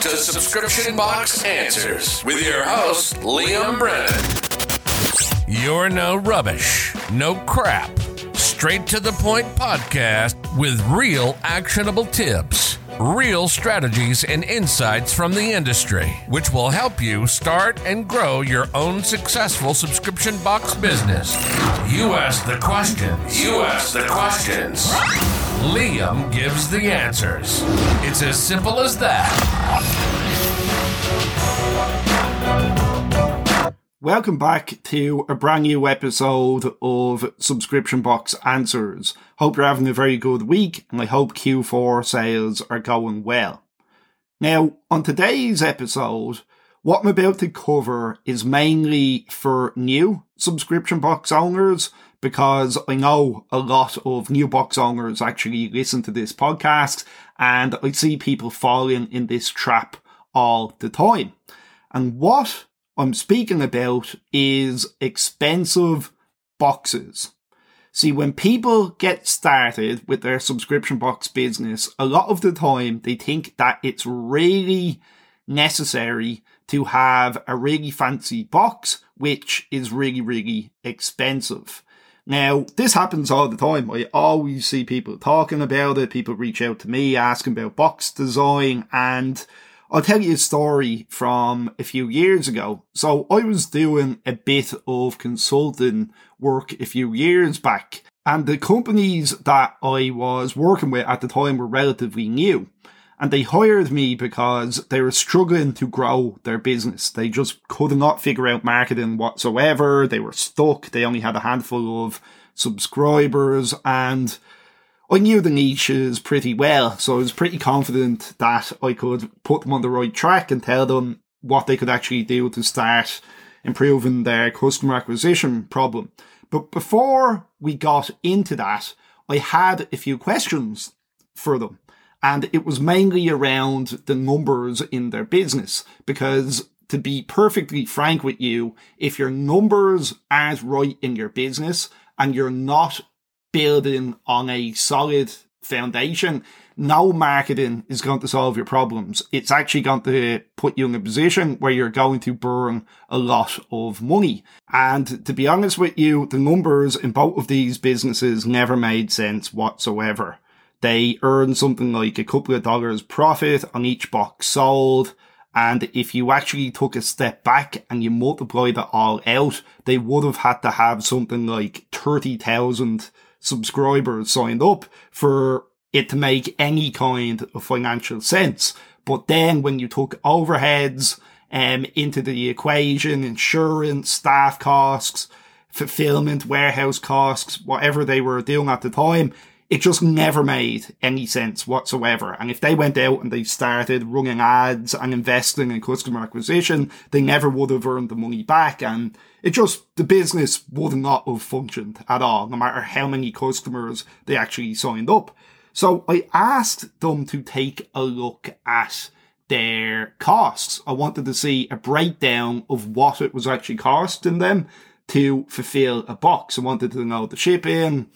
to Subscription Box Answers with your host, Liam Brennan. You're no rubbish, no crap. Straight to the point podcast with real actionable tips, real strategies, and insights from the industry, which will help you start and grow your own successful subscription box business. You ask the questions. You ask the questions. Liam gives the answers. It's as simple as that. Welcome back to a brand new episode of Subscription Box Answers. Hope you're having a very good week and I hope Q4 sales are going well. Now, on today's episode, what I'm about to cover is mainly for new subscription box owners because I know a lot of new box owners actually listen to this podcast and I see people falling in this trap all the time. And what I'm speaking about is expensive boxes. See, when people get started with their subscription box business, a lot of the time they think that it's really necessary to have a really fancy box, which is really, really expensive. Now, this happens all the time. I always see people talking about it. People reach out to me asking about box design and I'll tell you a story from a few years ago. So I was doing a bit of consulting work a few years back and the companies that I was working with at the time were relatively new and they hired me because they were struggling to grow their business. They just could not figure out marketing whatsoever. They were stuck. They only had a handful of subscribers and I knew the niches pretty well. So I was pretty confident that I could put them on the right track and tell them what they could actually do to start improving their customer acquisition problem. But before we got into that, I had a few questions for them. And it was mainly around the numbers in their business because to be perfectly frank with you, if your numbers aren't right in your business and you're not building on a solid foundation, no marketing is going to solve your problems. It's actually going to put you in a position where you're going to burn a lot of money. And to be honest with you, the numbers in both of these businesses never made sense whatsoever. They earn something like a couple of dollars profit on each box sold. And if you actually took a step back and you multiplied it all out, they would have had to have something like 30,000 subscribers signed up for it to make any kind of financial sense. But then when you took overheads um, into the equation, insurance, staff costs, fulfillment, warehouse costs, whatever they were doing at the time, it just never made any sense whatsoever. And if they went out and they started running ads and investing in customer acquisition, they never would have earned the money back. And it just, the business would not have functioned at all, no matter how many customers they actually signed up. So I asked them to take a look at their costs. I wanted to see a breakdown of what it was actually costing them to fulfill a box. I wanted to know the shipping,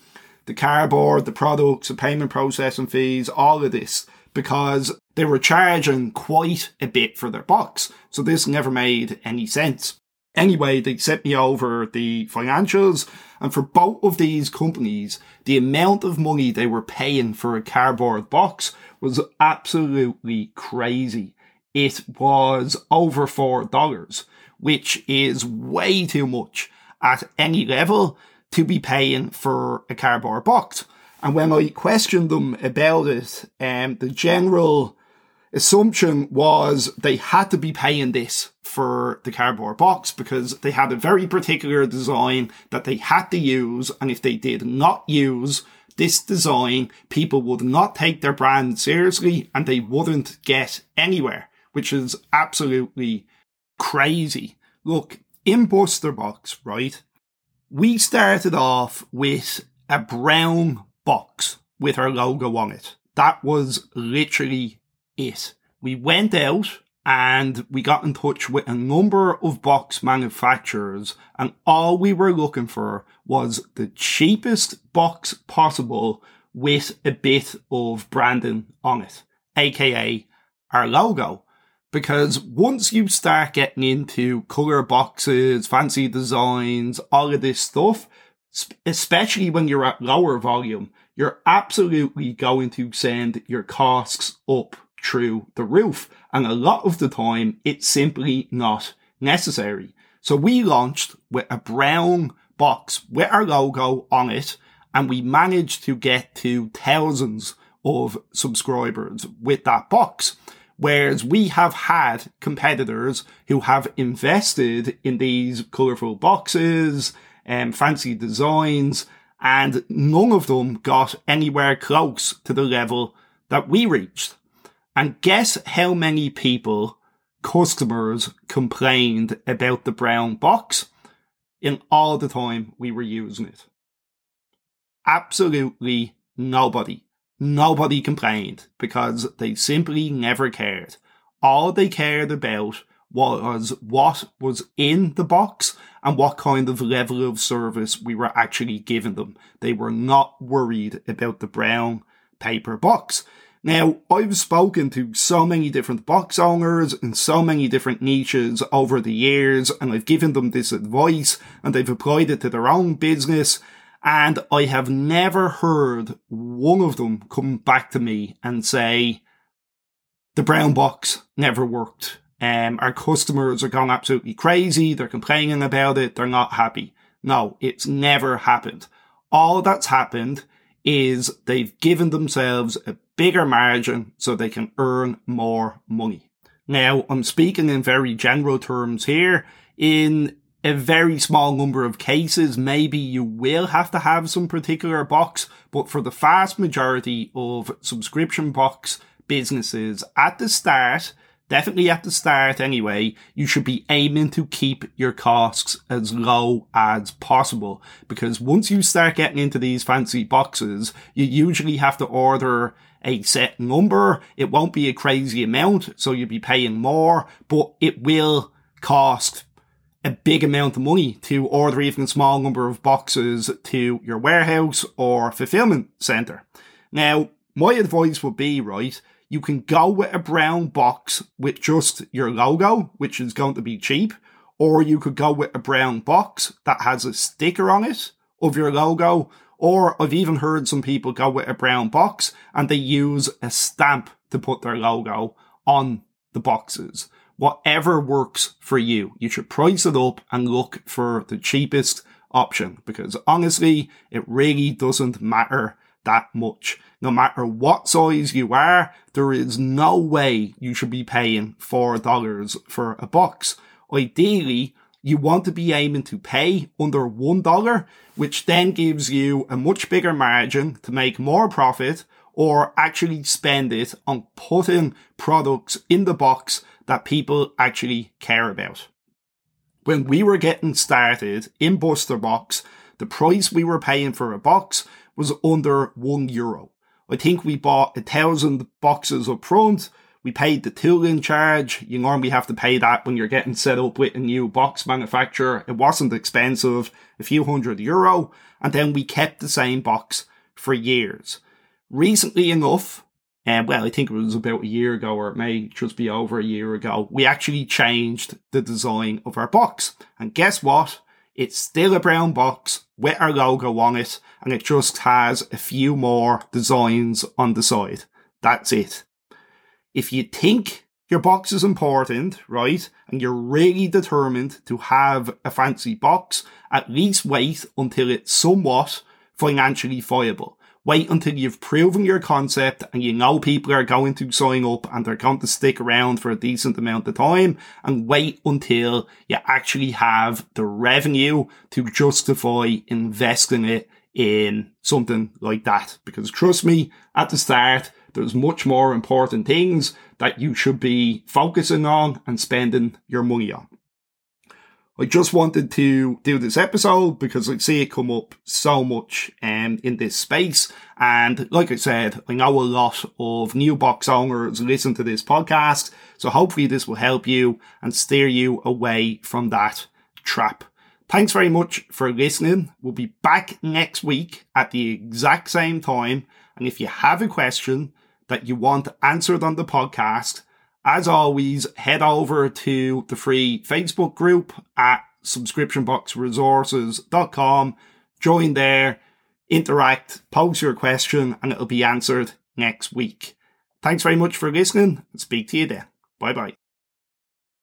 the cardboard, the products, the payment processing fees, all of this, because they were charging quite a bit for their box. So this never made any sense. Anyway, they sent me over the financials, and for both of these companies, the amount of money they were paying for a cardboard box was absolutely crazy. It was over $4, which is way too much at any level to be paying for a cardboard box. And when I questioned them about it, um, the general assumption was they had to be paying this for the cardboard box because they had a very particular design that they had to use. And if they did not use this design, people would not take their brand seriously and they wouldn't get anywhere, which is absolutely crazy. Look, in BusterBox, right? We started off with a brown box with our logo on it. That was literally it. We went out and we got in touch with a number of box manufacturers and all we were looking for was the cheapest box possible with a bit of branding on it, aka our logo. Because once you start getting into color boxes, fancy designs, all of this stuff, especially when you're at lower volume, you're absolutely going to send your costs up through the roof. And a lot of the time, it's simply not necessary. So we launched with a brown box with our logo on it, and we managed to get to thousands of subscribers with that box. Whereas we have had competitors who have invested in these colourful boxes and um, fancy designs, and none of them got anywhere close to the level that we reached. And guess how many people, customers, complained about the brown box in all the time we were using it? Absolutely nobody. Nobody complained because they simply never cared. All they cared about was what was in the box and what kind of level of service we were actually giving them. They were not worried about the brown paper box. Now, I've spoken to so many different box owners in so many different niches over the years, and I've given them this advice, and they've applied it to their own business, and I have never heard one of them come back to me and say, the brown box never worked. Um, our customers are going absolutely crazy. They're complaining about it. They're not happy. No, it's never happened. All that's happened is they've given themselves a bigger margin so they can earn more money. Now, I'm speaking in very general terms here. In a very small number of cases, maybe you will have to have some particular box, but for the vast majority of subscription box businesses at the start, definitely at the start anyway, you should be aiming to keep your costs as low as possible. Because once you start getting into these fancy boxes, you usually have to order a set number. It won't be a crazy amount, so you'll be paying more, but it will cost a big amount of money to order even a small number of boxes to your warehouse or fulfillment center. Now, my advice would be, right, you can go with a brown box with just your logo, which is going to be cheap, or you could go with a brown box that has a sticker on it of your logo, or I've even heard some people go with a brown box and they use a stamp to put their logo on the boxes whatever works for you. You should price it up and look for the cheapest option because honestly, it really doesn't matter that much. No matter what size you are, there is no way you should be paying $4 for a box. Ideally, you want to be aiming to pay under $1, which then gives you a much bigger margin to make more profit or actually spend it on putting products in the box that people actually care about. When we were getting started in BusterBox, the price we were paying for a box was under one euro. I think we bought a thousand boxes up front. We paid the tooling charge. You normally have to pay that when you're getting set up with a new box manufacturer. It wasn't expensive, a few hundred euro. And then we kept the same box for years. Recently enough, and well, I think it was about a year ago, or it may just be over a year ago, we actually changed the design of our box. And guess what? It's still a brown box with our logo on it, and it just has a few more designs on the side. That's it. If you think your box is important, right, and you're really determined to have a fancy box, at least wait until it's somewhat financially viable. Wait until you've proven your concept and you know people are going to sign up and they're going to stick around for a decent amount of time and wait until you actually have the revenue to justify investing it in something like that. Because trust me, at the start, there's much more important things that you should be focusing on and spending your money on. I just wanted to do this episode because I see it come up so much um, in this space. And like I said, I know a lot of new box owners listen to this podcast. So hopefully this will help you and steer you away from that trap. Thanks very much for listening. We'll be back next week at the exact same time. And if you have a question that you want answered on the podcast, As always, head over to the free Facebook group at subscriptionboxresources.com. Join there, interact, pose your question, and it'll be answered next week. Thanks very much for listening and speak to you then. Bye bye.